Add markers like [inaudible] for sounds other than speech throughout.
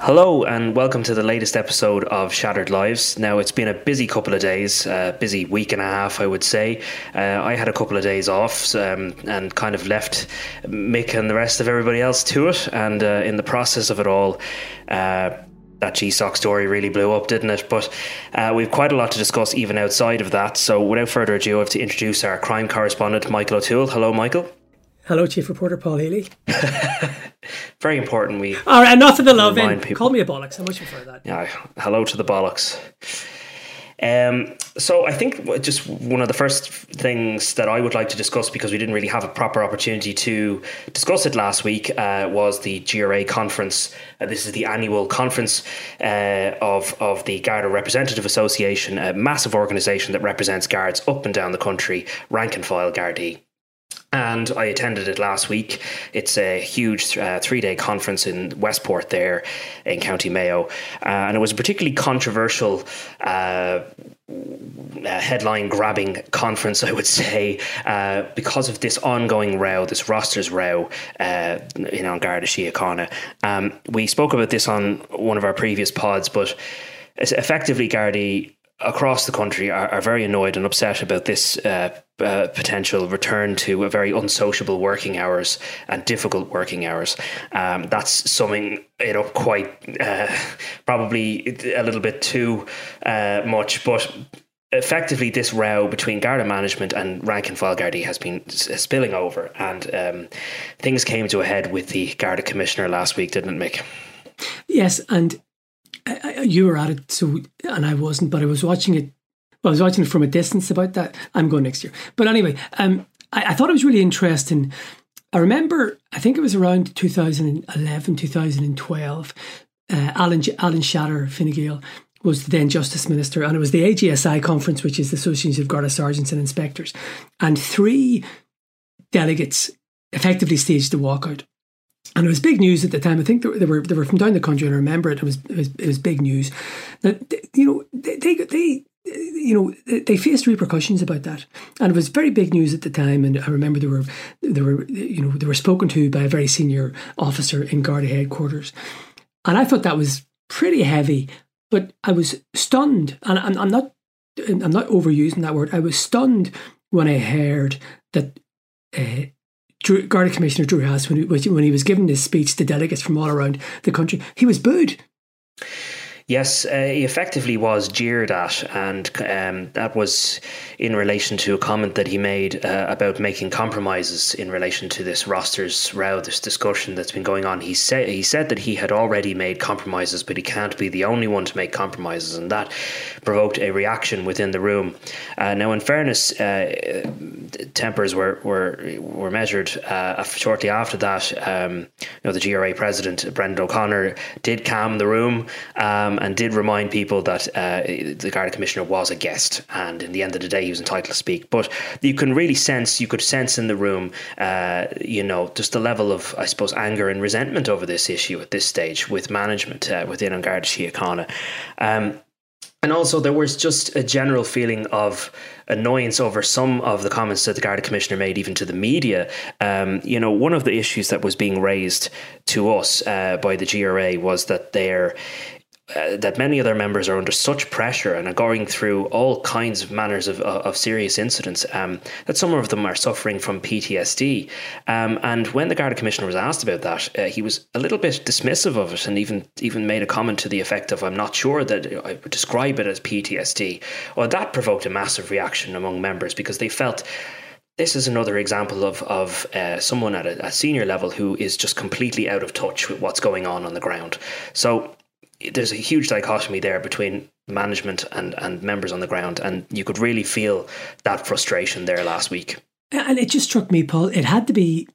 Hello and welcome to the latest episode of Shattered Lives. Now it's been a busy couple of days, uh, busy week and a half, I would say. Uh, I had a couple of days off um, and kind of left Mick and the rest of everybody else to it. And uh, in the process of it all, uh, that GSOC story really blew up, didn't it? But uh, we've quite a lot to discuss even outside of that. So without further ado, I have to introduce our crime correspondent, Michael O'Toole. Hello, Michael. Hello, Chief Reporter Paul Healy. [laughs] Very important. We all right. Enough of the love in. Call me a bollocks. I much prefer that. Yeah. Hello to the bollocks. Um, so I think just one of the first things that I would like to discuss because we didn't really have a proper opportunity to discuss it last week uh, was the GRA conference. Uh, this is the annual conference uh, of of the Garda Representative Association, a massive organisation that represents guards up and down the country, rank and file Gardaí and I attended it last week. It's a huge uh, three day conference in Westport, there in County Mayo, uh, and it was a particularly controversial. Uh, headline grabbing conference, I would [laughs] say, uh, because of this ongoing row, this rosters row, uh, know, Garda Síochána. Um, we spoke about this on one of our previous pods, but effectively, Gardaí across the country are, are very annoyed and upset about this uh, uh, potential return to very unsociable working hours and difficult working hours. Um, that's summing it up quite uh, probably a little bit too uh, much, but effectively this row between Garda management and rank and file Gardaí has been spilling over, and um, things came to a head with the Garda commissioner last week, didn't it, Mick? Yes, and I, you were at it, so and I wasn't, but I was watching it. Well, I was watching it from a distance about that. I'm going next year, but anyway, um, I, I thought it was really interesting. I remember, I think it was around 2011, 2012. Uh, Alan Alan Shatter Fine Gael was the then Justice Minister, and it was the AGSI conference, which is the Association of Garda Sergeants and Inspectors, and three delegates effectively staged the walkout and it was big news at the time. I think they were they were from down the country, and I remember it. It was it was, it was big news. That you know they, they they you know they faced repercussions about that, and it was very big news at the time. And I remember they were they were you know they were spoken to by a very senior officer in Garda headquarters, and I thought that was pretty heavy. But I was stunned, and I'm, I'm not I'm not overusing that word. I was stunned when I heard that uh, Drew, Garda Commissioner Drew Harris, when he, when he was giving this speech to delegates from all around the country, he was booed. Yes, uh, he effectively was jeered at, and um, that was in relation to a comment that he made uh, about making compromises in relation to this rosters row, this discussion that's been going on. He said he said that he had already made compromises, but he can't be the only one to make compromises, and that provoked a reaction within the room. Uh, now, in fairness, uh, tempers were were were measured uh, shortly after that. Um, you know, the GRA president Brendan O'Connor did calm the room. Um, um, and did remind people that uh, the Garda Commissioner was a guest, and in the end of the day, he was entitled to speak. But you can really sense, you could sense in the room, uh, you know, just the level of, I suppose, anger and resentment over this issue at this stage with management uh, within An Garda Síochána. Um, and also, there was just a general feeling of annoyance over some of the comments that the Garda Commissioner made, even to the media. Um, you know, one of the issues that was being raised to us uh, by the GRA was that there uh, that many of their members are under such pressure and are going through all kinds of manners of, of serious incidents um, that some of them are suffering from PTSD. Um, and when the Garda Commissioner was asked about that, uh, he was a little bit dismissive of it and even even made a comment to the effect of, I'm not sure that I would describe it as PTSD. Well, that provoked a massive reaction among members because they felt this is another example of of uh, someone at a, a, senior level who is just completely out of touch with what's going on on the ground. So there's a huge dichotomy there between management and, and members on the ground, and you could really feel that frustration there last week. And it just struck me, Paul. It had to be.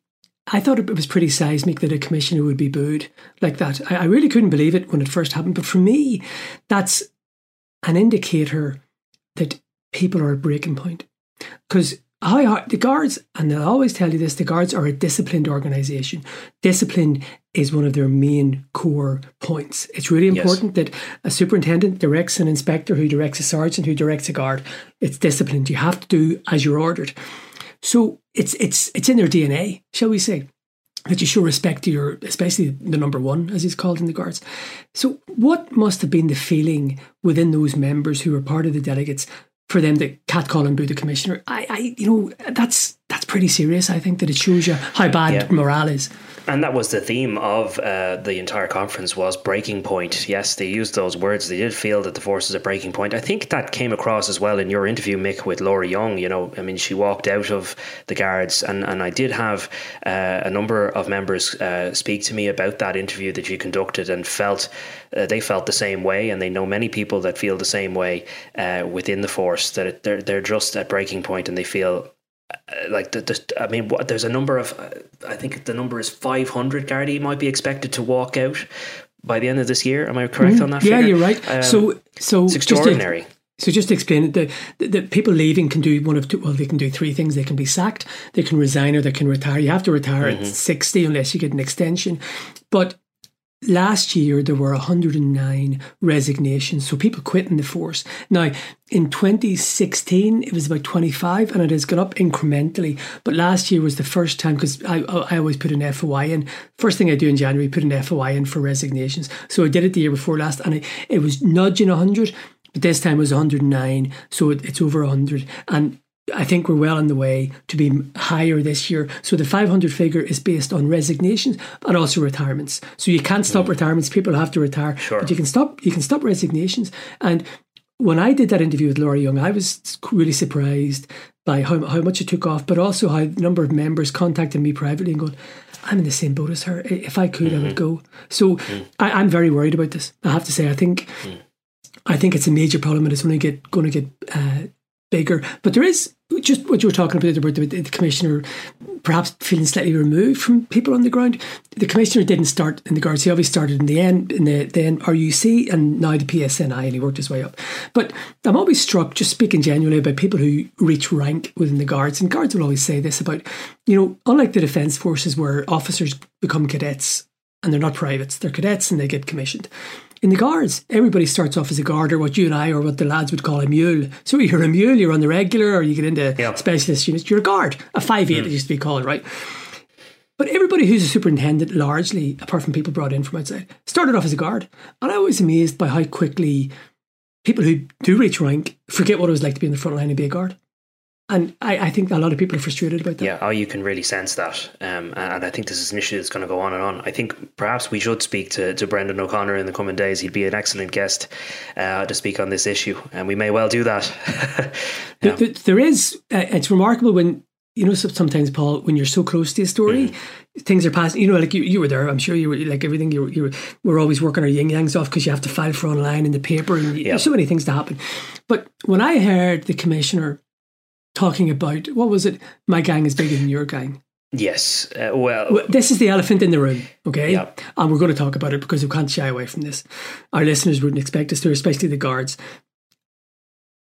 I thought it was pretty seismic that a commissioner would be booed like that. I, really couldn't believe it when it first happened. But for me, that's an indicator that people are at breaking point. Because I, the guards, and they'll always tell you this the guards are a disciplined organization. Discipline is one of their main core points. It's really important yes. that a superintendent directs an inspector who directs a sergeant who directs a guard. It's disciplined. You have to do as you're ordered. So it's it's it's in their DNA, shall we say, that you show respect to your, especially the number one, as he's called in the guards. So what must have been the feeling within those members who were part of the delegates for them to catcall and boo the commissioner. I, I, you know, that's that's pretty serious. I think that it shows you how bad yeah. morale is and that was the theme of uh, the entire conference was breaking point. Yes, they used those words. They did feel that the force is a breaking point. I think that came across as well in your interview, Mick, with Laura Young. You know, I mean, she walked out of the guards, and, and I did have uh, a number of members uh, speak to me about that interview that you conducted and felt uh, they felt the same way, and they know many people that feel the same way uh, within the force that it, they're they're just at breaking point, and they feel like the, the, I mean, what, there's a number of, uh, I think the number is 500 Gardaí might be expected to walk out by the end of this year. Am I correct mm, on that? Yeah, figure? you're right. Um, so, so it's extraordinary. Just to, so just to explain it, the, the, the, people leaving can do one of two. Well, they can do three things. They can be sacked, they can resign, or they can retire. You have to retire mm-hmm. at sixty unless you get an extension. But Last year, there were 109 resignations, so people quitting the force. Now, in 2016, it was about 25, and it has gone up incrementally. But last year was the first time because I, I always put an FOI in. First thing I do in January, put an FOI in for resignations. So I did it the year before last, and it, it was nudging 100, but this time it was 109, so it, it's over 100. And I think we're well on the way to be higher this year. So the 500 figure is based on resignations, but also retirements. So you can't stop mm. retirements; people have to retire, sure. but you can stop you can stop resignations. And when I did that interview with Laura Young, I was really surprised by how, how much it took off, but also how the number of members contacted me privately and going, I'm in the same boat as her. If I could, mm-hmm. I would mm-hmm. go. So mm. I, am very worried about this. I have to say, I think. Mm. I think it's a major problem, and it's only get going to get uh, bigger. But there is just what you were talking about about the, the, commissioner perhaps feeling slightly removed from people on the ground. The commissioner didn't start in the guards; he obviously started in the end in the then RUC and now the PSNI, and he worked his way up. But I'm always struck, just speaking genuinely, about people who reach rank within the guards, and guards will always say this about you know, unlike the defence forces where officers become cadets and they're not privates, they're cadets and they get commissioned in the guards, everybody starts off as a guard or what you and I or what the lads would call a mule. So you're a mule, you're on the regular, or you get into yep. specialist units, you're a guard, a 5'8 mm. it used to be called, right? But everybody who's a superintendent, largely, apart from people brought in from outside, started off as a guard. And I was amazed by how quickly people who do reach rank forget what it was like to be in the front line and be a guard. And I, I, think a lot of people are frustrated about that. Yeah, oh, you can really sense that. Um, and I think this is an issue that's going to go on and on. I think perhaps we should speak to, to Brendan O'Connor in the coming days. He'd be an excellent guest uh, to speak on this issue, and we may well do that. [laughs] yeah. there, there is, uh, it's remarkable when, you know, sometimes, Paul, when you're so close to a story, mm. things are passing. You know, like you, you were there. I'm sure you were like everything. You were, you were we're always working our yin yangs off because you have to file for online in the paper, and there's so many things to happen. But when I heard the commissioner talking about what was it? My gang is bigger than your gang. Yes. Uh, well, this is the elephant in the room, okay? Yeah. And we're going to talk about it because we can't shy away from this. Our listeners wouldn't expect us to, especially the guards.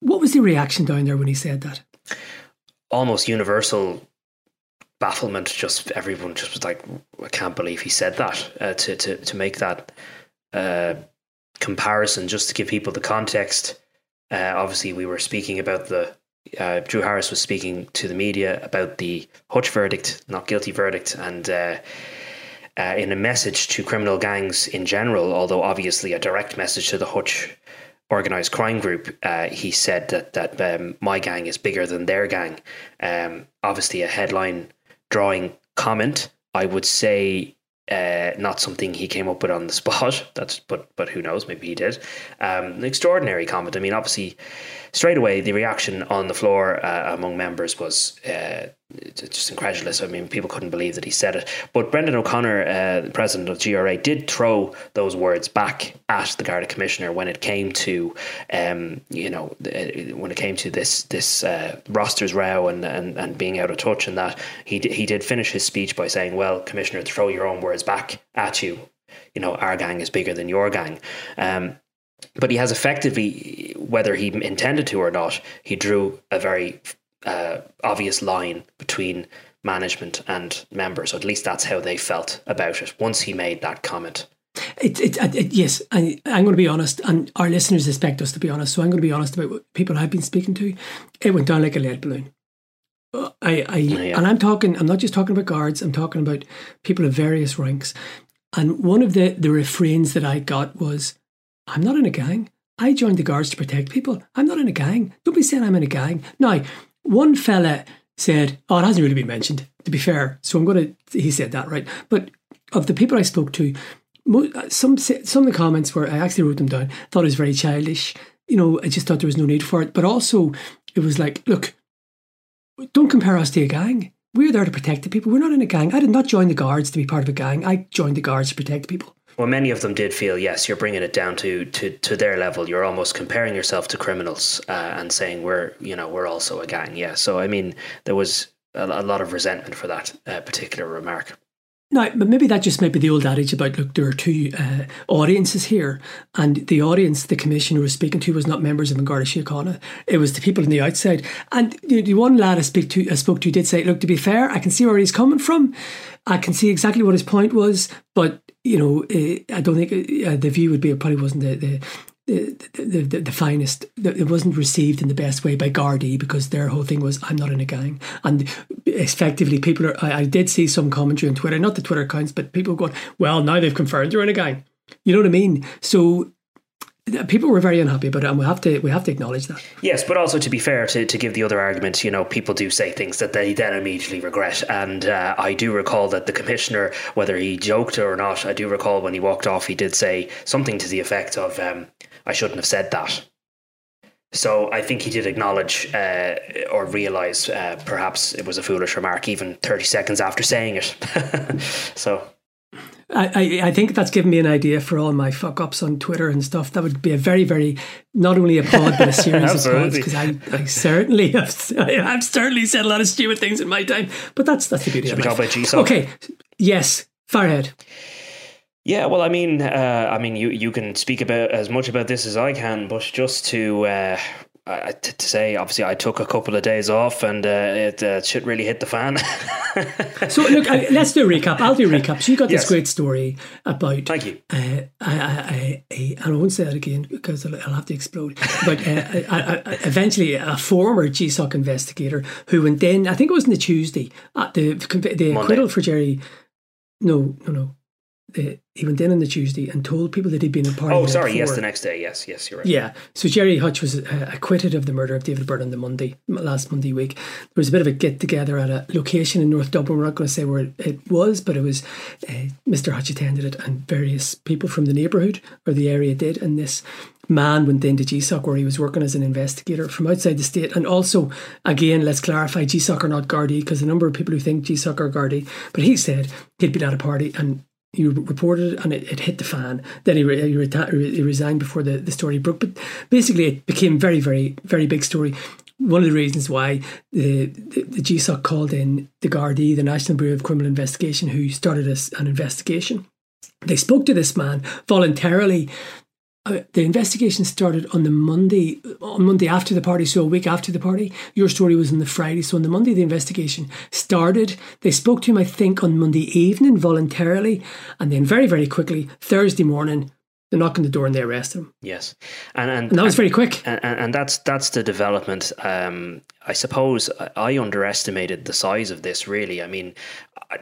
What was the reaction down there when he said that? Almost universal bafflement. Just everyone just was like, I can't believe he said that. Uh, to to to make that uh, comparison, just to give people the context. Uh, obviously, we were speaking about the uh, Drew Harris was speaking to the media about the Hutch verdict, not guilty verdict, and uh, uh, in a message to criminal gangs in general, although obviously a direct message to the Hutch organized crime group, uh, he said that that um, my gang is bigger than their gang. Um, obviously, a headline drawing comment. I would say uh, not something he came up with on the spot. [laughs] That's but but who knows? Maybe he did. Um, an extraordinary comment. I mean, obviously, straight away the reaction on the floor uh, among members was uh, just incredulous. I mean, people couldn't believe that he said it. But Brendan O'Connor, uh, president of GRA, did throw those words back at the Garda commissioner when it came to, um, you know, when it came to this this uh, rosters row and, and and being out of touch and that he d- he did finish his speech by saying, "Well, commissioner, throw your own words back at you. You know, our gang is bigger than your gang." Um, but he has effectively, whether he intended to or not, he drew a very uh, obvious line between management and members. At least that's how they felt about it once he made that comment. It, it, it, yes, I, I'm going to be honest, and our listeners expect us to be honest. So I'm going to be honest about what people I've been speaking to. It went down like a lead balloon. I, I yeah. and I'm talking. I'm not just talking about guards. I'm talking about people of various ranks. And one of the the refrains that I got was, "I'm not in a gang. I joined the guards to protect people. I'm not in a gang. Don't be saying I'm in a gang." Now, one fella said, "Oh, it hasn't really been mentioned." To be fair, so I'm going to. He said that right, but of the people I spoke to, some some of the comments were I actually wrote them down. Thought it was very childish. You know, I just thought there was no need for it. But also, it was like, look, don't compare us to a gang. We're there to protect the people. We're not in a gang. I did not join the guards to be part of a gang. I joined the guards to protect people. Well, many of them did feel yes, you're bringing it down to to, to their level. You're almost comparing yourself to criminals uh, and saying we're you know we're also a gang. Yeah. So I mean, there was a, a lot of resentment for that uh, particular remark. No, but maybe that just might be the old adage about look, there are two uh, audiences here, and the audience the commissioner was speaking to was not members of the Garda Síochána; it was the people on the outside. And the, the one lad I speak to, I spoke to, did say, "Look, to be fair, I can see where he's coming from. I can see exactly what his point was, but you know, uh, I don't think uh, the view would be it probably wasn't the, the the, the, the, the finest. It wasn't received in the best way by Gardaí because their whole thing was, I'm not in a gang. And effectively, people are, I, I did see some commentary on Twitter, not the Twitter accounts, but people going, well, now they've confirmed you're in a gang. You know what I mean? So people were very unhappy about it and we have to we have to acknowledge that yes but also to be fair to, to give the other argument you know people do say things that they then immediately regret and uh, I do recall that the commissioner whether he joked or not I do recall when he walked off he did say something to the effect of um, I shouldn't have said that. So I think he did acknowledge uh, or realise uh, perhaps it was a foolish remark even 30 seconds after saying it. [laughs] so. I, I think that's given me an idea for all my fuck ups on Twitter and stuff. That would be a very, very not only a pod but a series of [laughs] pods because I, I certainly have [laughs] I've certainly said a lot of stupid things in my time. But that's that's the beauty Should of talk about GSOC? Okay, yes, far ahead. Yeah, well, I mean, uh, I mean, you you can speak about as much about this as I can, but just to uh, to, to say, obviously, I took a couple of days off, and uh, it uh, shit really hit the fan. so, look, I, let's do a recap. I'll do a recap. So, you got this yes. great story about. Thank you. Uh, I, I, I, I won't say that again because I'll, I'll have to explode. But uh, eventually, a former GSOC investigator who and then, I think it was on the Tuesday, at the the acquittal for Gerry. No, no, no uh, he went in on the Tuesday and told people that he'd been a part oh, sorry, yes, the next day. Yes, yes, you're right. Yeah. So Gerry Hutch was uh, acquitted of the murder of David Byrne on the Monday, last Monday week. There was a bit of a get together at a location in North Dublin. We're not going to say where it was, but it was uh, Mr. Hutch attended it and various people from the neighbourhood or the area did. And this man went into GSOC where he was working as an investigator from outside the state. And also, again, let's clarify GSOC are not Gardaí because a number of people who think GSOC are Gardaí. But he said he'd been at a party and he reported and it, it hit the fan. Then he, re, he, he resigned before the, the story broke. But basically, it became very, very, very big story. One of the reasons why the, the, the GSOC called in the Gardaí, the National Bureau of Criminal Investigation, who started a, an investigation. They spoke to this man voluntarily uh, the investigation started on the Monday, on Monday after the party, so a week after the party. Your story was on the Friday, so on the Monday the investigation started. They spoke to him, I think, on Monday evening voluntarily, and then very, very quickly Thursday morning they knock on the door and they arrest him. Yes, and and, and that was very quick. And, and, and that's that's the development. Um, I suppose I underestimated the size of this. Really, I mean,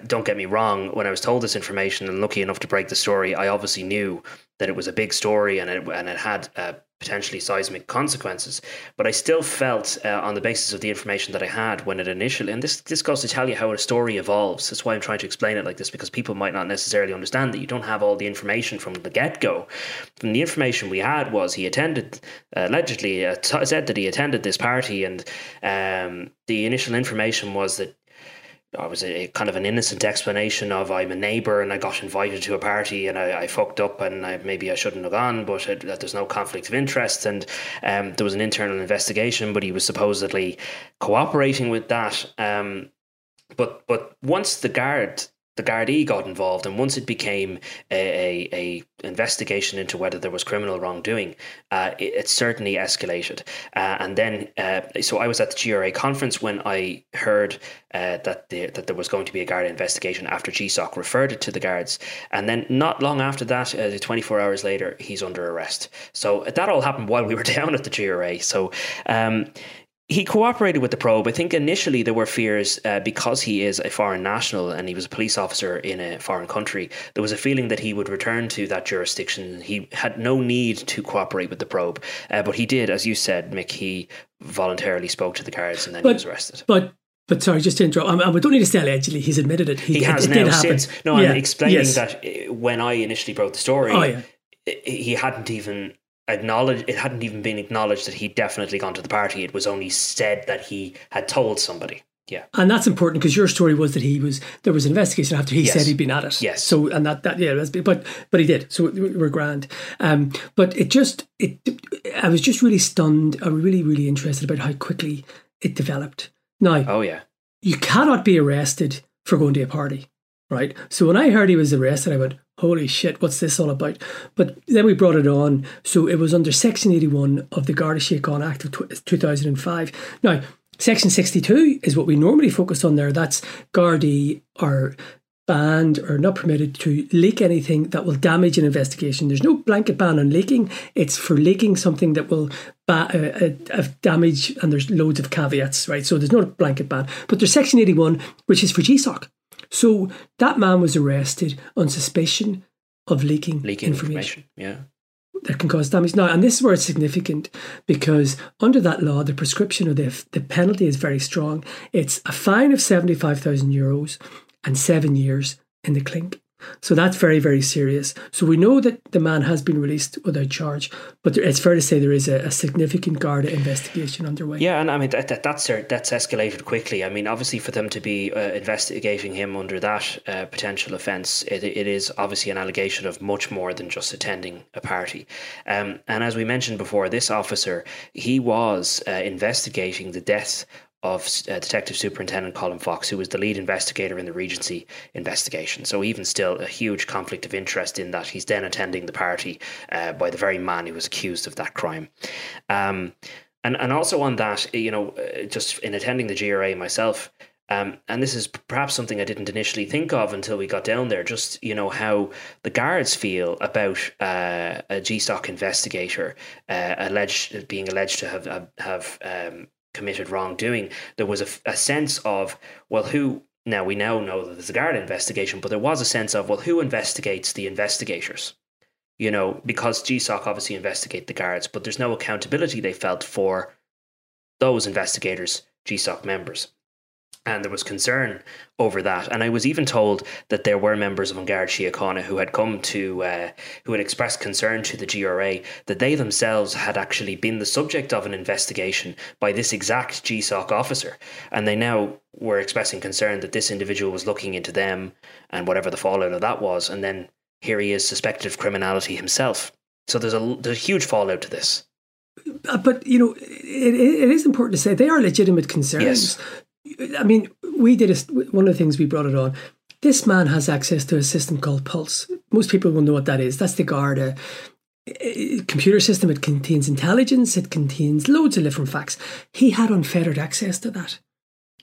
don't get me wrong, when I was told this information and lucky enough to break the story, I obviously knew that it was a big story and it, and it had uh, potentially seismic consequences. But I still felt, uh, on the basis of the information that I had when it initially, and this, this goes to tell you how a story evolves. That's why I'm trying to explain it like this, because people might not necessarily understand that you don't have all the information from the get go. And the information we had was he attended, uh, allegedly, uh, t- said that he attended this party, and um, the initial information was that I was a, kind of an innocent explanation of I'm a neighbour and I got invited to a party and I, I fucked up and I, maybe I shouldn't have gone, but it, that there's no conflict of interest and um, there was an internal investigation, but he was supposedly cooperating with that. Um, but but once the guard the Gardaí got involved, and once it became a, a, a investigation into whether there was criminal wrongdoing, uh, it, it, certainly escalated. Uh, and then, uh, so I was at the GRA conference when I heard uh, that the, that there was going to be a Garda investigation after GSOC referred it to the guards, and then not long after that, uh, 24 hours later, he's under arrest. So that all happened while we were [laughs] down at the GRA. So. Um, he cooperated with the probe. I think initially there were fears uh, because he is a foreign national and he was a police officer in a foreign country. There was a feeling that he would return to that jurisdiction. He had no need to cooperate with the probe, uh, but he did, as you said, Mick. He voluntarily spoke to the guards and then but, he was arrested. But but sorry, just to interrupt. I, I don't need to say allegedly. He's admitted it. He, he has it, it now since. No, yeah. I'm explaining yes. that uh, when I initially broke the story, oh, yeah. he hadn't even acknowledged it hadn't even been acknowledged that he'd definitely gone to the party. It was only said that he had told somebody. Yeah. And that's important because your story was that he was there was an investigation after he yes. said he'd been at it. Yes. So and that that yeah but but he did. So we're grand. Um but it just it i was just really stunned. I was really really interested about how quickly it developed. Now oh yeah. you cannot be arrested for going to a party right so when i heard he was arrested i went holy shit, what's this all about? But then we brought it on. So it was under Section 81 of the Garda Síochána Act of 2005. Now, Section 62 is what we normally focus on there. That's Gardaí are banned or not permitted to leak anything that will damage an investigation. There's no blanket ban on leaking. It's for leaking something that will ba- uh, uh, damage, and there's loads of caveats, right? So there's no blanket ban. But there's Section 81, which is for GSOC. So that man was arrested on suspicion of leaking, leaking information. information. Yeah. That can cause damage. Now, and this is where it's significant because under that law, the prescription of the, the penalty is very strong. It's a fine of 75,000 euros and seven years in the clink. So that's very, very serious. So we know that the man has been released without charge, but there, it's fair to say there is a, a, significant Garda investigation underway. Yeah, and I mean that, that, that's that's escalated quickly. I mean, obviously, for them to be uh, investigating him under that uh, potential offence, it, it is obviously an allegation of much more than just attending a party. Um, and as we mentioned before, this officer he was uh, investigating the death of uh, Detective Superintendent Colm Fox, who was the lead investigator in the Regency investigation. So, even still, a huge conflict of interest in that he's then attending the party uh, by the very man who was accused of that crime. Um, and, and also on that, you know, uh, just in attending the GRA myself, um, and this is perhaps something I didn't initially think of until we got down there. Just you know how the guards feel about uh, a GSOC investigator uh, alleged being alleged to have have, have um, committed wrongdoing, there was a, a sense of, well, who now we now know that there's a guard investigation, but there was a sense of, well, who investigates the investigators? You know, because GSOC obviously investigate the guards, but there's no accountability they felt for those investigators, GSOC members and there was concern over that. And I was even told that there were members of An Garda Síochána who had come to, uh, who had expressed concern to the GRA that they themselves had actually been the subject of an investigation by this exact GSOC officer. And they now were expressing concern that this individual was looking into them and whatever the fallout of that was. And then here he is suspected of criminality himself. So there's a, there's a huge fallout to this. Uh, but you know, it, it is important to say they are legitimate concerns. Yes. I mean, we did a, one of the things we brought it on. This man has access to a system called Pulse. Most people will know what that is. That's the Garda computer system. It contains intelligence. It contains loads of different facts. He had unfettered access to that.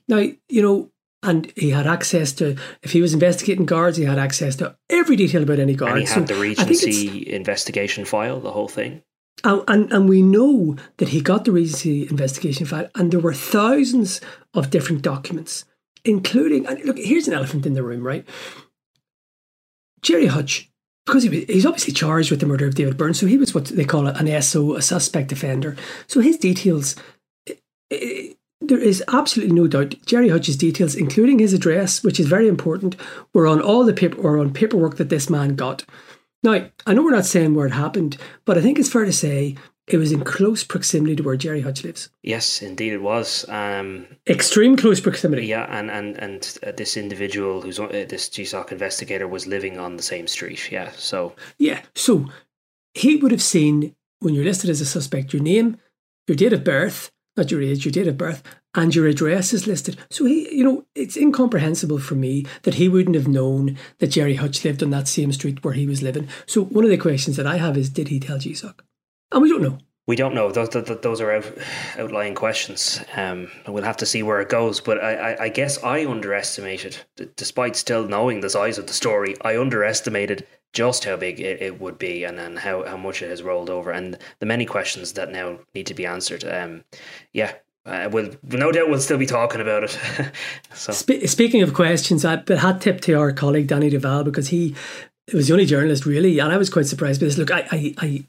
Now, you know, and he had access to if he was investigating guards, he had access to every detail about any guard. And he had so the Regency investigation file, the whole thing. And, and, and we know that he got the Regency investigation file, and there were thousands of different documents including and look, here's an elephant in the room, right? Gerry Hutch, because he, he's obviously charged with the murder of David Byrne, so he was what they call an SO, a suspect offender. So his details, it, it, there is absolutely no doubt Gerry Hutch's details, including his address, which is very important, were on all the paper or on paperwork that this man got. Now, I know we're not saying where it happened, but I think it's fair to say it was in close proximity to where Gerry Hutch lives. Yes, indeed it was. Um, Extreme close proximity. Yeah, and and and uh, this individual who's uh, this GSOC investigator was living on the same street. Yeah, so yeah, so he would have seen when you're listed as a suspect your name, your date of birth, not your age, your date of birth, and your address is listed. So he, you know, it's incomprehensible for me that he wouldn't have known that Gerry Hutch lived on that same street where he was living. So one of the questions that I have is, did he tell GSOC? And we don't know. We don't know. Those those are out, outlying questions. Um, we'll have to see where it goes. But I, I, I guess I underestimated, despite still knowing the size of the story, I underestimated just how big it, it would be and, and how, how much it has rolled over and the many questions that now need to be answered. Um, yeah, uh, we'll no doubt we'll still be talking about it. [laughs] so. Sp- speaking of questions, I but had tipped to our colleague Danny Duval because he was the only journalist really, and I was quite surprised by this. Look, I, I, I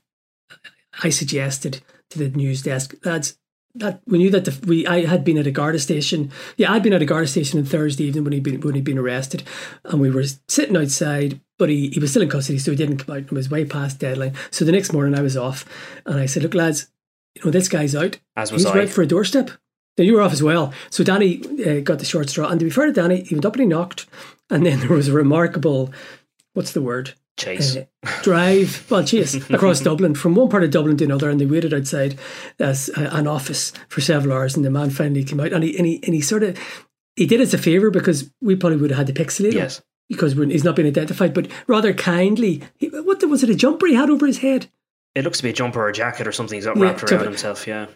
I suggested to the news desk, lads, that we knew that the, we I had been at a Garda station. Yeah, I'd been at a Garda station on Thursday evening when he'd been when he'd been arrested, and we were sitting outside. But he, he was still in custody, so he didn't come out. It was way past deadline. So the next morning, I was off, and I said, "Look, lads, you know this guy's out. As was He's I. right for a doorstep." Now you were off as well. So Danny uh, got the short straw, and to be fair to Danny, he went up and he knocked, and then [laughs] there was a remarkable, what's the word? Chase. Uh, drive. Well chase [laughs] across Dublin. From one part of Dublin to another and they waited outside as uh, an office for several hours and the man finally came out and he and he, and he sort of he did us a favour because we probably would have had to pixelate yes. him because he's not been identified but rather kindly he, what was it a jumper he had over his head? It looks to be a jumper or a jacket or something he's got wrapped yeah, around himself yeah.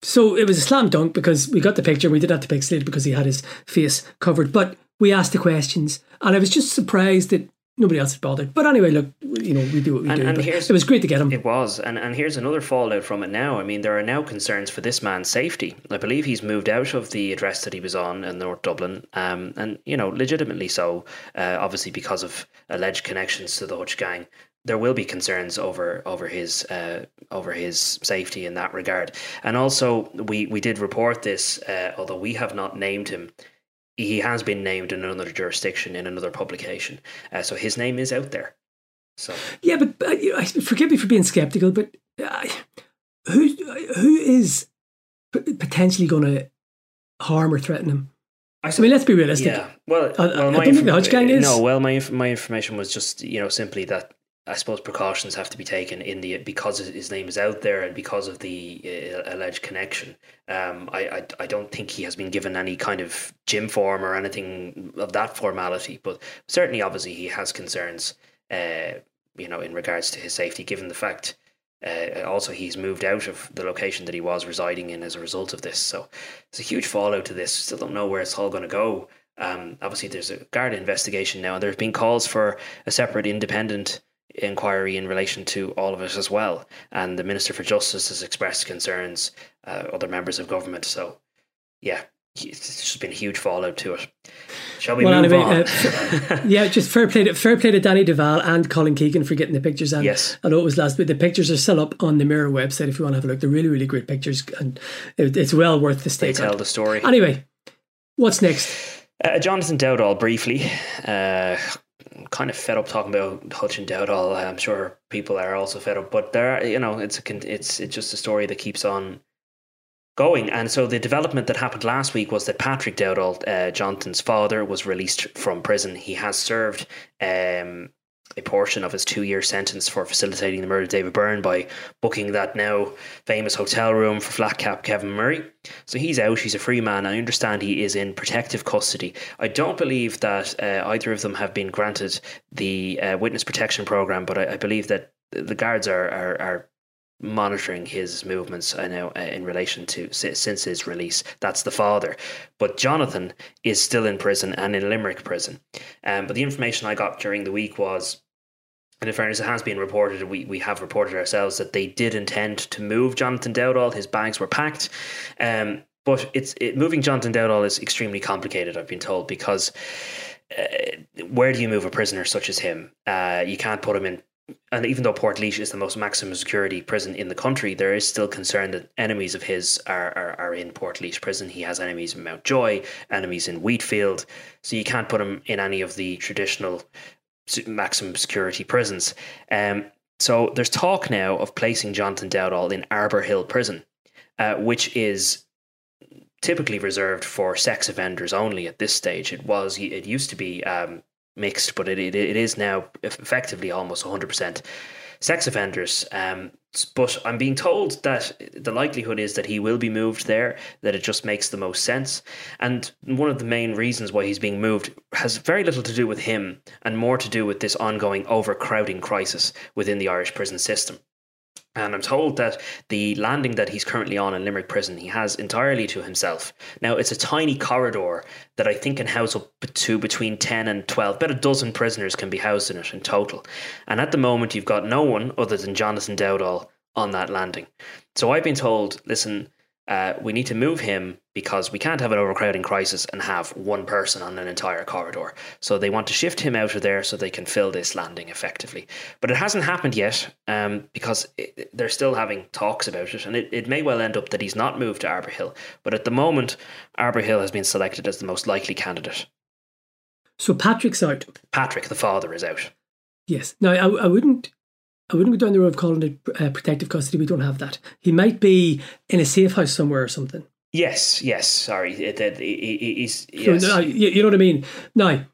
So it was a slam dunk because we got the picture we didn't have to pixelate because he had his face covered but we asked the questions and I was just surprised that nobody else had bothered. But anyway, look, you know, we do what we and, do. And it was great to get him. It was, and and here's another fallout from it now. I mean, there are now concerns for this man's safety. I believe he's moved out of the address that he was on in North Dublin, um, and you know, legitimately so. Uh, obviously, because of alleged connections to the Hutch gang. There will be concerns over over his uh, over his safety in that regard, and also we we did report this, uh, although we have not named him he has been named in another jurisdiction in another publication, uh, so his name is out there. So yeah, but uh, forgive me for being skeptical, but uh, who who is potentially going to harm or threaten him? I, I, mean, let's be realistic. Yeah. Well, I, well I don't think the Hutch gang is. No. Well, my my information was just you know simply that I suppose precautions have to be taken in the because his name is out there and because of the uh, alleged connection. Um, I, I I don't think he has been given any kind of GIM form or anything of that formality, but certainly, obviously, he has concerns. Uh, you know, in regards to his safety, given the fact uh, also he's moved out of the location that he was residing in as a result of this. So it's a huge fallout to this. Still don't know where it's all going to go. Um, obviously, there's a guard investigation now, and there's been calls for a separate independent inquiry in relation to all of it as well. And the Minister for Justice has expressed concerns, uh, other members of government. So, yeah, it's just been a huge fallout to it. Shall we well, move anyway, on? Uh, [laughs] yeah, just fair play to fair play to Danny Duval and Colin Keegan for getting the pictures. And yes, I know it was last week. The pictures are still up on the Mirror website if you want to have a look. They're really, really great pictures, and it, it's well worth the stay. They tell the story. Anyway, what's next? Uh, Jonathan Dowdall briefly. Uh, kind of fed up talking about Hutch and Dowdall. I'm sure people are also fed up, but there, are, you know, it's a it's it's just a story that keeps on going. And so the development that happened last week was that Patrick Dowdall, uh, Jonathan's father, was released from prison. He has served um, a portion of his two year sentence for facilitating the murder of David Byrne by booking that now famous hotel room for flat cap Kevin Murray. So he's out, he's a free man. I understand he is in protective custody. I don't believe that uh, either of them have been granted the uh, witness protection program, but I, I believe that the guards are, are, are monitoring his movements I know uh, in relation to since his release that's the father but Jonathan is still in prison and in Limerick prison um, but the information I got during the week was and in fairness, it has been reported, we, we have reported ourselves that they did intend to move Jonathan Dowdall. His bags were packed. Um, But it's it, moving Jonathan Dowdall is extremely complicated. I've been told because uh, where do you move a prisoner such as him? Uh, you can't put him in. And even though Portlaoise is the most maximum security prison in the country, there is still concern that enemies of his are, are, are in Portlaoise prison. He has enemies in Mountjoy, enemies in Wheatfield. So you can't put him in any of the traditional maximum security prisons. Um, so there's talk now of placing Jonathan Dowdall in Arbour Hill Prison, uh, which is typically reserved for sex offenders only at this stage. It was it used to be um, mixed, but it, it, it is now effectively almost 100% sex offenders. Um, but I'm being told that the likelihood is that he will be moved there, that it just makes the most sense. And one of the main reasons why he's being moved has very little to do with him and more to do with this ongoing overcrowding crisis within the Irish prison system. And I'm told that the landing that he's currently on in Limerick prison, he has entirely to himself. Now, it's a tiny corridor that I think can house up to between 10 and 12. About a dozen prisoners can be housed in it in total. And at the moment, you've got no one other than Jonathan Dowdall on that landing. So I've been told, listen, uh, we need to move him because we can't have an overcrowding crisis and have one person on an entire corridor. So they want to shift him out of there so they can fill this landing effectively. But it hasn't happened yet um, because it, they're still having talks about it. And it, it may well end up that he's not moved to Arbour Hill. But at the moment, Arbour Hill has been selected as the most likely candidate. So Patrick's out. Patrick, the father, is out. Yes. Now, I, I wouldn't I wouldn't go down the road of calling it uh, protective custody. We don't have that. He might be in a safe house somewhere or something. Yes, yes. Sorry, it, it, he's yes. So, uh, you, you, know what I mean. Now,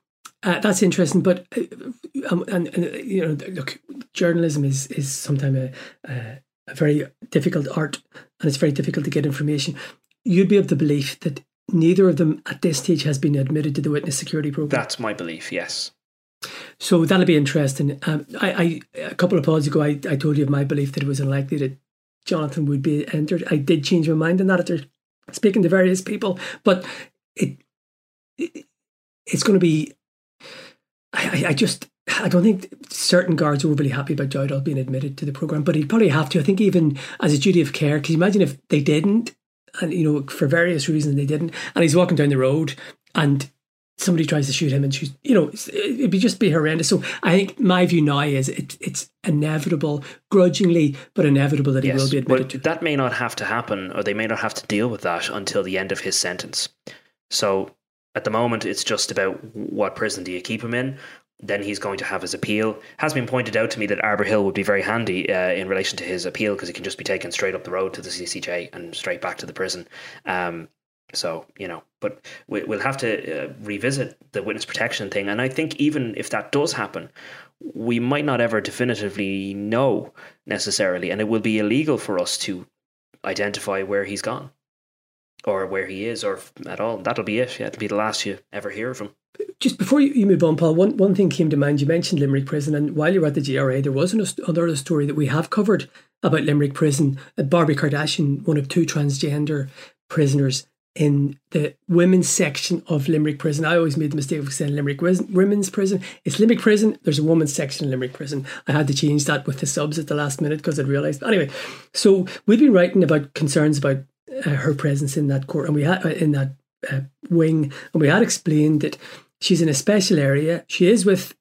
uh, that's interesting, but uh, um, and, and, you know, look, journalism is is sometimes a, a, a very difficult art, and it's very difficult to get information. You'd be of the belief that neither of them at this stage has been admitted to the witness security program. That's my belief. Yes. So that'll be interesting. Um, I, I, a couple of pods ago, I, I told you of my belief that it was unlikely that Jonathan would be entered. I did change my mind on that after speaking to various people, but it, it it's going to be. I, I just I don't think certain guards are overly happy about Dowdall being admitted to the program, but he'd probably have to. I think even as a duty of care, because imagine if they didn't, and you know for various reasons they didn't, and he's walking down the road and somebody tries to shoot him and shoots, you know, it'd be just be horrendous. So I think my view now is it, it's inevitable, grudgingly, but inevitable that yes, he will be admitted to. That may not have to happen, or they may not have to deal with that until the end of his sentence. So at the moment, it's just about what prison do you keep him in. Then he's going to have his appeal. Has been pointed out to me that Arbour Hill would be very handy uh, in relation to his appeal because he can just be taken straight up the road to the CCJ and straight back to the prison. Um, so, you know, but we'll have to uh, revisit the witness protection thing. And I think even if that does happen, we might not ever definitively know necessarily. And it will be illegal for us to identify where he's gone or where he is or at all. That'll be it. Yeah, it'll be the last you ever hear of him. Just before you move on, Paul, one, one thing came to mind. You mentioned Limerick Prison, and while you were at the GRA, there was another story that we have covered about Limerick Prison. Barbie Kardashian, one of two transgender prisoners in the women's section of Limerick Prison. I always made the mistake of saying Limerick Women's Prison. It's Limerick Prison. There's a women's section in Limerick Prison. I had to change that with the subs at the last minute because I'd realised. Anyway, so we've been writing about concerns about uh, her presence in that court, and we had uh, in that uh, wing, and we had explained that she's in a special area. She is with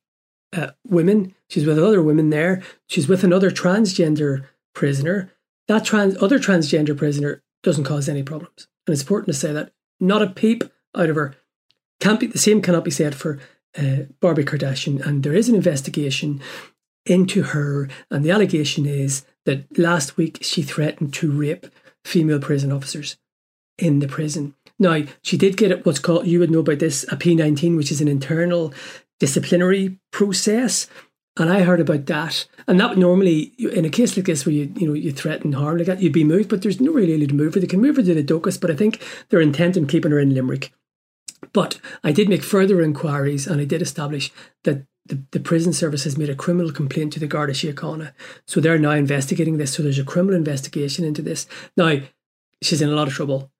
uh, women. She's with other women there. She's with another transgender prisoner. That trans other transgender prisoner doesn't cause any problems. And it's important to say that not a peep out of her. Can't be the same cannot be said for uh, Barbie Kardashian. And there is an investigation into her, and the allegation is that last week she threatened to rape female prison officers in the prison. Now, she did get what's called, you would know about this, a P19, which is an internal disciplinary process. And I heard about that. And that normally, in a case like this where you you know you threaten harm like that, you'd be moved. But there's no really to move her. They can move her to the Dóchas, but I think they're intent on keeping her in Limerick. But I did make further inquiries, and I did establish that the, the prison service has made a criminal complaint to the Garda Síochána. So they're now investigating this. So there's a criminal investigation into this. Now, she's in a lot of trouble.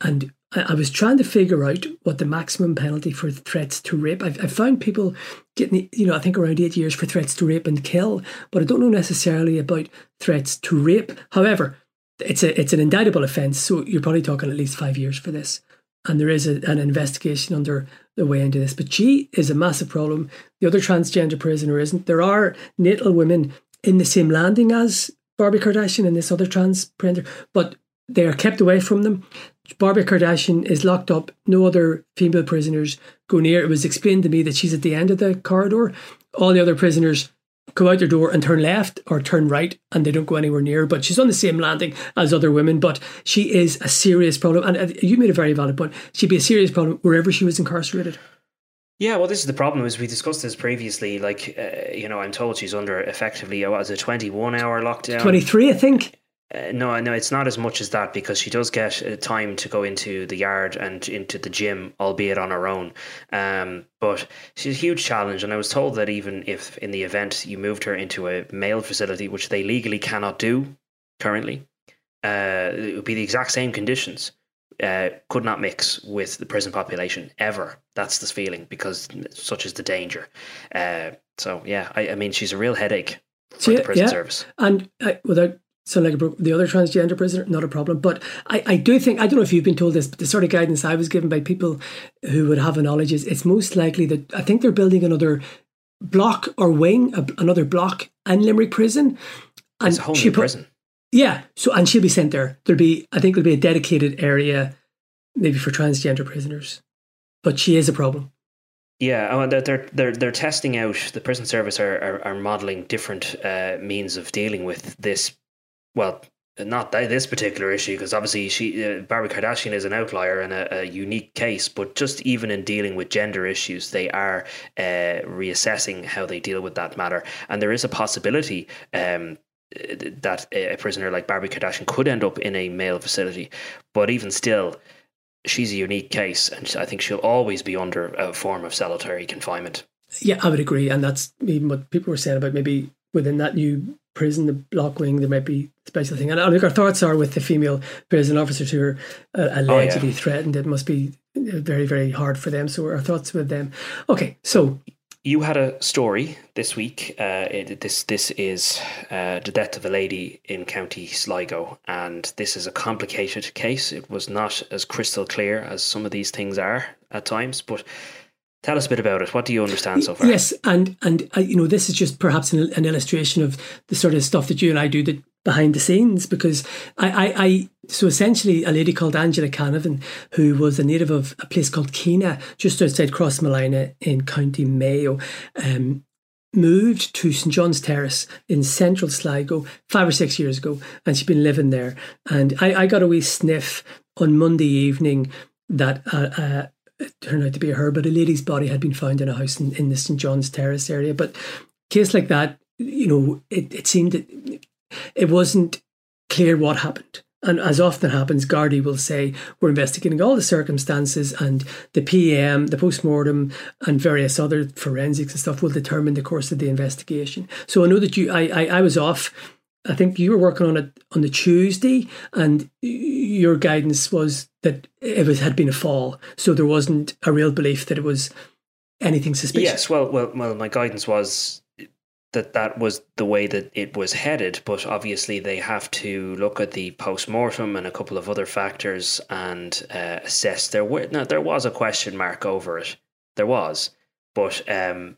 And I, was trying to figure out what the maximum penalty for threats to rape. I've, I've found people getting, you know, I think around eight years for threats to rape and kill, but I don't know necessarily about threats to rape. However, it's a it's an indictable offence. So you're probably talking at least five years for this, and there is a, an investigation under the way into this. But she is a massive problem. The other transgender prisoner isn't. There are natal women in the same landing as Barbie Kardashian and this other trans prisoner, but they are kept away from them. Barbie Kardashian is locked up. No other female prisoners go near. It was explained to me that she's at the end of the corridor. All the other prisoners go out their door and turn left or turn right and they don't go anywhere near but she's on the same landing as other women but she is a serious problem and uh, you made a very valid point she'd be a serious problem wherever she was incarcerated yeah, well, this is the problem. As we discussed this previously, like uh, you know, I'm told she's under effectively what was a 21 hour lockdown. 23, I think. Uh, no, no, it's not as much as that because she does get uh, time to go into the yard and into the gym, albeit on her own. Um, but she's a huge challenge, and I was told that even if in the event you moved her into a male facility, which they legally cannot do currently, uh, it would be the exact same conditions. Uh, could not mix with the prison population ever. That's the feeling because such is the danger. Uh, so yeah, I, I, mean, she's a real headache for the prison yeah. service. And uh, without so like the other transgender prisoner, not a problem. But I, I do think I don't know if you've been told this, but the sort of guidance I was given by people who would have a knowledge is it's most likely that I think they're building another block or wing, a, another block in Limerick prison. And it's a whole new put, prison. Yeah. So and she'll be sent there. There'll be I think there'll be a dedicated area maybe for transgender prisoners. But she is a problem. Yeah, oh, they're they're they're testing out. The prison service are are, are modeling different uh, means of dealing with this well, not this particular issue because obviously she uh, Barbie Kardashian is an outlier and a, a, unique case, but just even in dealing with gender issues, they are uh, reassessing how they deal with that matter, and there is a possibility. Um, that a prisoner like Barbie Kardashian could end up in a male facility, but even still, she's a unique case, and I think she'll always be under a form of solitary confinement. Yeah, I would agree, and that's even what people were saying about maybe within that new prison, the block wing, there might be special thing. And I think our thoughts are with the female prison officers who are uh, allegedly oh, yeah. threatened. It must be very, very hard for them. So our thoughts with them. Okay, so you had a story this week. Uh, it, this this is uh, the death of a lady in County Sligo, and this is a complicated case. It was not as crystal clear as some of these things are at times, but Tell us a bit about it. What do you understand so far? Yes, and and uh, you know this is just perhaps an, an, illustration of the sort of stuff that you and I do that behind the scenes because I, I, I so essentially a lady called Angela Canavan who was a native of a place called Keenagh just outside Crossmolina in County Mayo. Um, moved to St John's Terrace in central Sligo five or six years ago, and she's been living there. And I, I got a wee sniff on Monday evening that uh, uh, it turned out to be her, but a lady's body had been found in a house in, in the St John's Terrace area. But case like that, you know, it, it seemed that it wasn't clear what happened. And as often happens, Gardaí will say, We're investigating all the circumstances, and the PM, the post mortem, and various other forensics and stuff will determine the course of the investigation. So I know that you, I, I, I was off I think you were working on it on the Tuesday, and your guidance was that it was, had been a fall, so there wasn't a real belief that it was anything suspicious. Yes, well, well, well. My guidance was that that was the way that it was headed, but obviously they have to look at the post mortem and a couple of other factors and uh, assess. There were now there was a question mark over it. There was, but um,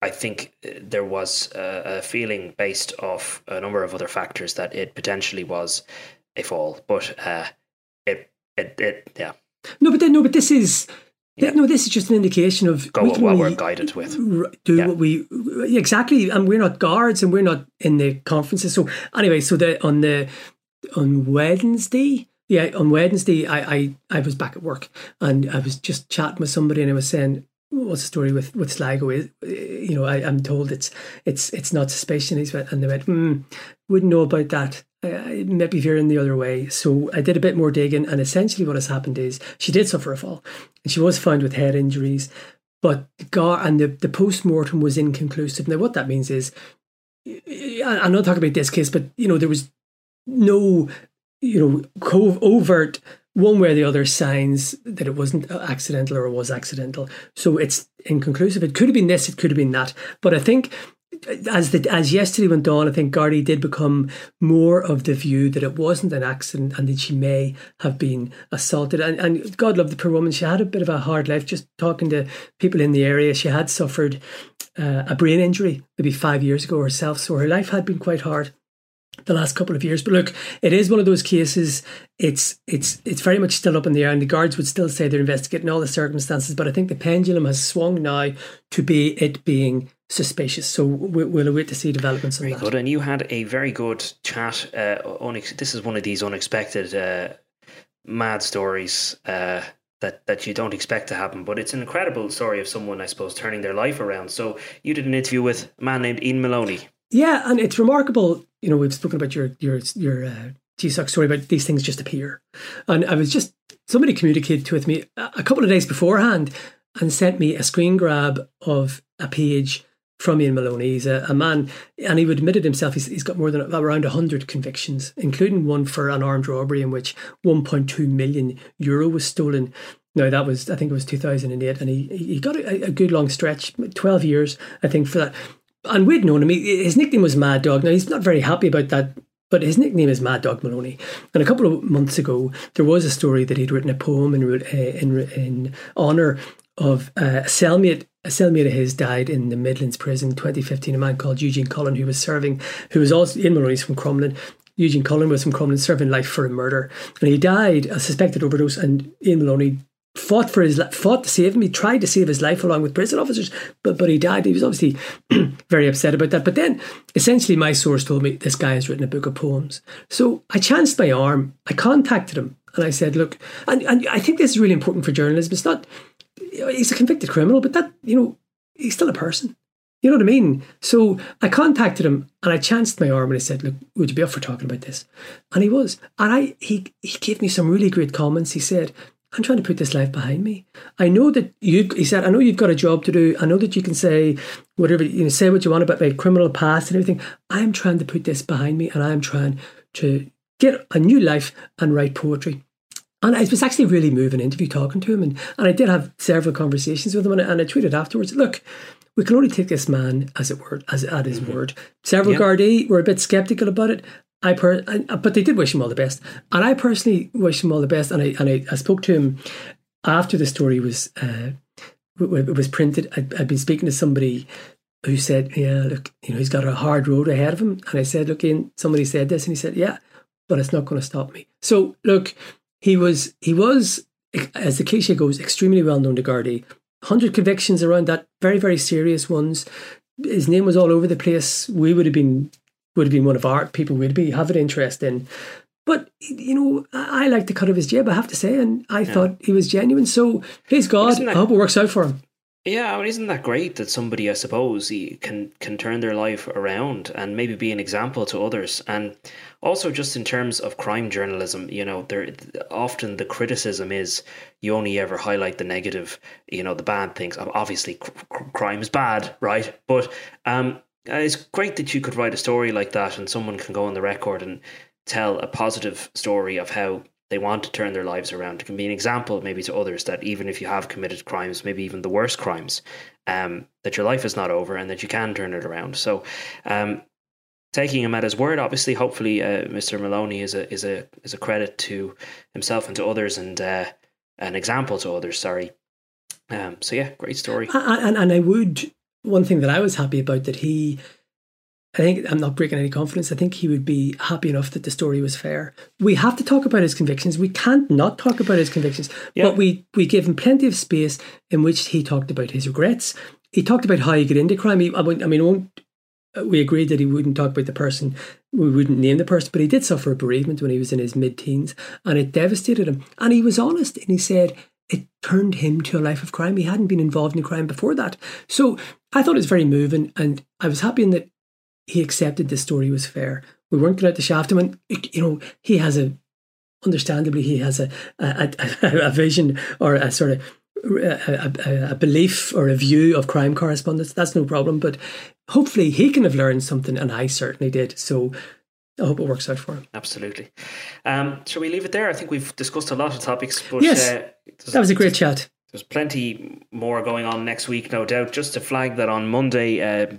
I think uh, there was a, a, feeling based off a number of other factors that it potentially was a fall, but uh, it, it, it, yeah. No, but then, no, but this is. Yeah. No, this is just an indication of Go what we, are guided with. Do yeah. what we exactly, and we're not guards, and we're not in the conferences. So anyway, so the on the on Wednesday, yeah, on Wednesday, I, I I was back at work, and I was just chatting with somebody, and I was saying, what's the story with with Sligo is you know I, am told it's it's it's not suspicious and they went mm, wouldn't know about that. Uh, maybe veering the other way. So I did a bit more digging and essentially what has happened is she did suffer a fall and she was found with head injuries but God and the, the post-mortem was inconclusive. Now what that means is I'm not talking about this case but you know there was no you know overt one way or the other signs that it wasn't accidental or it was accidental. So it's inconclusive. It could have been this, it could have been that. But I think as the as yesterday went on, I think Gardaí did become more of the view that it wasn't an accident and that she may have been assaulted. And, and God love the poor woman. She had a bit of a hard life. Just talking to people in the area, she had suffered uh, a brain injury maybe five years ago herself, so her life had been quite hard the last couple of years. But look, it is one of those cases. It's it's it's very much still up in the air, and the guards would still say they're investigating all the circumstances. But I think the pendulum has swung now to be it being suspicious. So we'll, await to see developments on very that. good. And you had a very good chat. Uh, unex- this is one of these unexpected uh, mad stories. Uh, that, that you don't expect to happen, but it's an incredible story of someone, I suppose, turning their life around. So you did an interview with a man named Ian Maloney. Yeah, and it's remarkable. You know, we've spoken about your your your uh, GSOC story about these things just appear, and I was just somebody communicated with me a couple of days beforehand and sent me a screen grab of a page from Ian Maloney. He's a, a man, and he admitted himself he's, he's got more than around 100 convictions, including one for an armed robbery in which 1.2 million euro was stolen. Now, that was, I think it was 2008, and he, he got a, a good long stretch, 12 years, I think, for that. And we'd known him. His nickname was Mad Dog. Now, he's not very happy about that but his nickname is Mad Dog Maloney. And a couple of months ago, there was a story that he'd written a poem in uh, in, in honour of uh, a cellmate a cellmate of his died in the Midlands prison in 2015. A man called Eugene Cullen, who was serving, who was also in Maloney's from Crumlin. Eugene Cullen was from Crumlin, serving life for a murder, and he died a suspected overdose. And Ian Maloney fought for his fought to save him. He tried to save his life along with prison officers, but but he died. He was obviously [clears throat] very upset about that. But then, essentially, my source told me this guy has written a book of poems. So I chanced my arm. I contacted him and I said, "Look," and, and I think this is really important for journalism. It's not he's a convicted criminal, but that, you know, he's still a person. You know what I mean? So I contacted him and I chanced my arm and I said, Look, would you be up for talking about this? And he was. And I he he gave me some really great comments. He said, I'm trying to put this life behind me. I know that you he said, I know you've got a job to do. I know that you can say whatever you know, say what you want about my criminal past and everything. I'm trying to put this behind me and I'm trying to get a new life and write poetry. And it was actually a really moving interview talking to him. And, and I did have several conversations with him. And I, and I tweeted afterwards, look, we can only take this man as it were, as at his mm-hmm. word. Several yep. Gardaí were a bit skeptical about it. I per, but they did wish him all the best, and I personally wish him all the best. And I and I, I spoke to him after the story was uh, was printed. I'd, I'd been speaking to somebody who said, "Yeah, look, you know, he's got a hard road ahead of him." And I said, "Look, in somebody said this," and he said, "Yeah, but it's not going to stop me." So look, he was he was as the cliche goes extremely well known to Gardaí. Hundred convictions around that, very very serious ones. His name was all over the place. We would have been would have been one of our people we'd be have an interest in. But you know, I like the cut of his jib. I have to say, and I yeah. thought he was genuine. So please God, that, I hope it works out for him. Yeah, I mean, isn't that great that somebody, I suppose, can can turn their life around and maybe be an example to others, and also just in terms of crime journalism, you know, there often the criticism is you only ever highlight the negative, you know, the bad things. Obviously, crime is bad, right? But um, it's great that you could write a story like that, and someone can go on the record and tell a positive story of how they want to turn their lives around. It can be an example, maybe to others, that even if you have committed crimes, maybe even the worst crimes, um, that your life is not over and that you can turn it around. So, um, taking him at his word, obviously, hopefully, uh, Mr. Maloney is a is a is a credit to himself and to others, and uh, an example to others. Sorry. Um, so yeah, great story. And and I would one thing that I was happy about that he I think I'm not breaking any confidence. I think he would be happy enough that the story was fair. We have to talk about his convictions. We can't not talk about his convictions. Yeah. But we we gave him plenty of space in which he talked about his regrets. He talked about how he got into crime. He, I mean, we agreed that he wouldn't talk about the person. We wouldn't name the person, but he did suffer a bereavement when he was in his mid-teens, and it devastated him. And he was honest, and he said it turned him to a life of crime. He hadn't been involved in crime before that. So I thought it was very moving, and I was happy in that he accepted the story was fair. We weren't going to shaft him, and you know he has a, understandably, he has a a, a, [laughs] a vision or a sort of a, a, a, belief or a view of crime correspondence. That's no problem, but hopefully he can have learned something, and I certainly did. So I hope it works out for him. Absolutely. Um, shall we leave it there? I think we've discussed a lot of topics, but yes, uh, that was a great chat. There's plenty more going on next week, no doubt. Just to flag that on Monday, uh,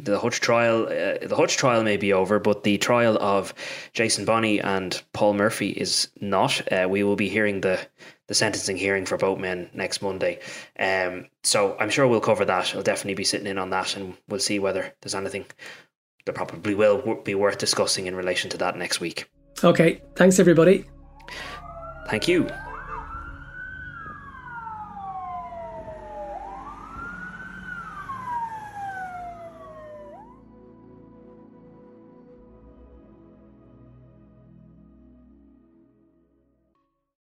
the Hutch trial, uh, the Hutch trial may be over, but the trial of Jason Bonney and Paul Murphy is not. Uh, we will be hearing the the sentencing hearing for both men next Monday. Um, so I'm sure we'll cover that. I'll definitely be sitting in on that, and we'll see whether there's anything that probably will be worth discussing in relation to that next week. Okay, thanks everybody. Thank you.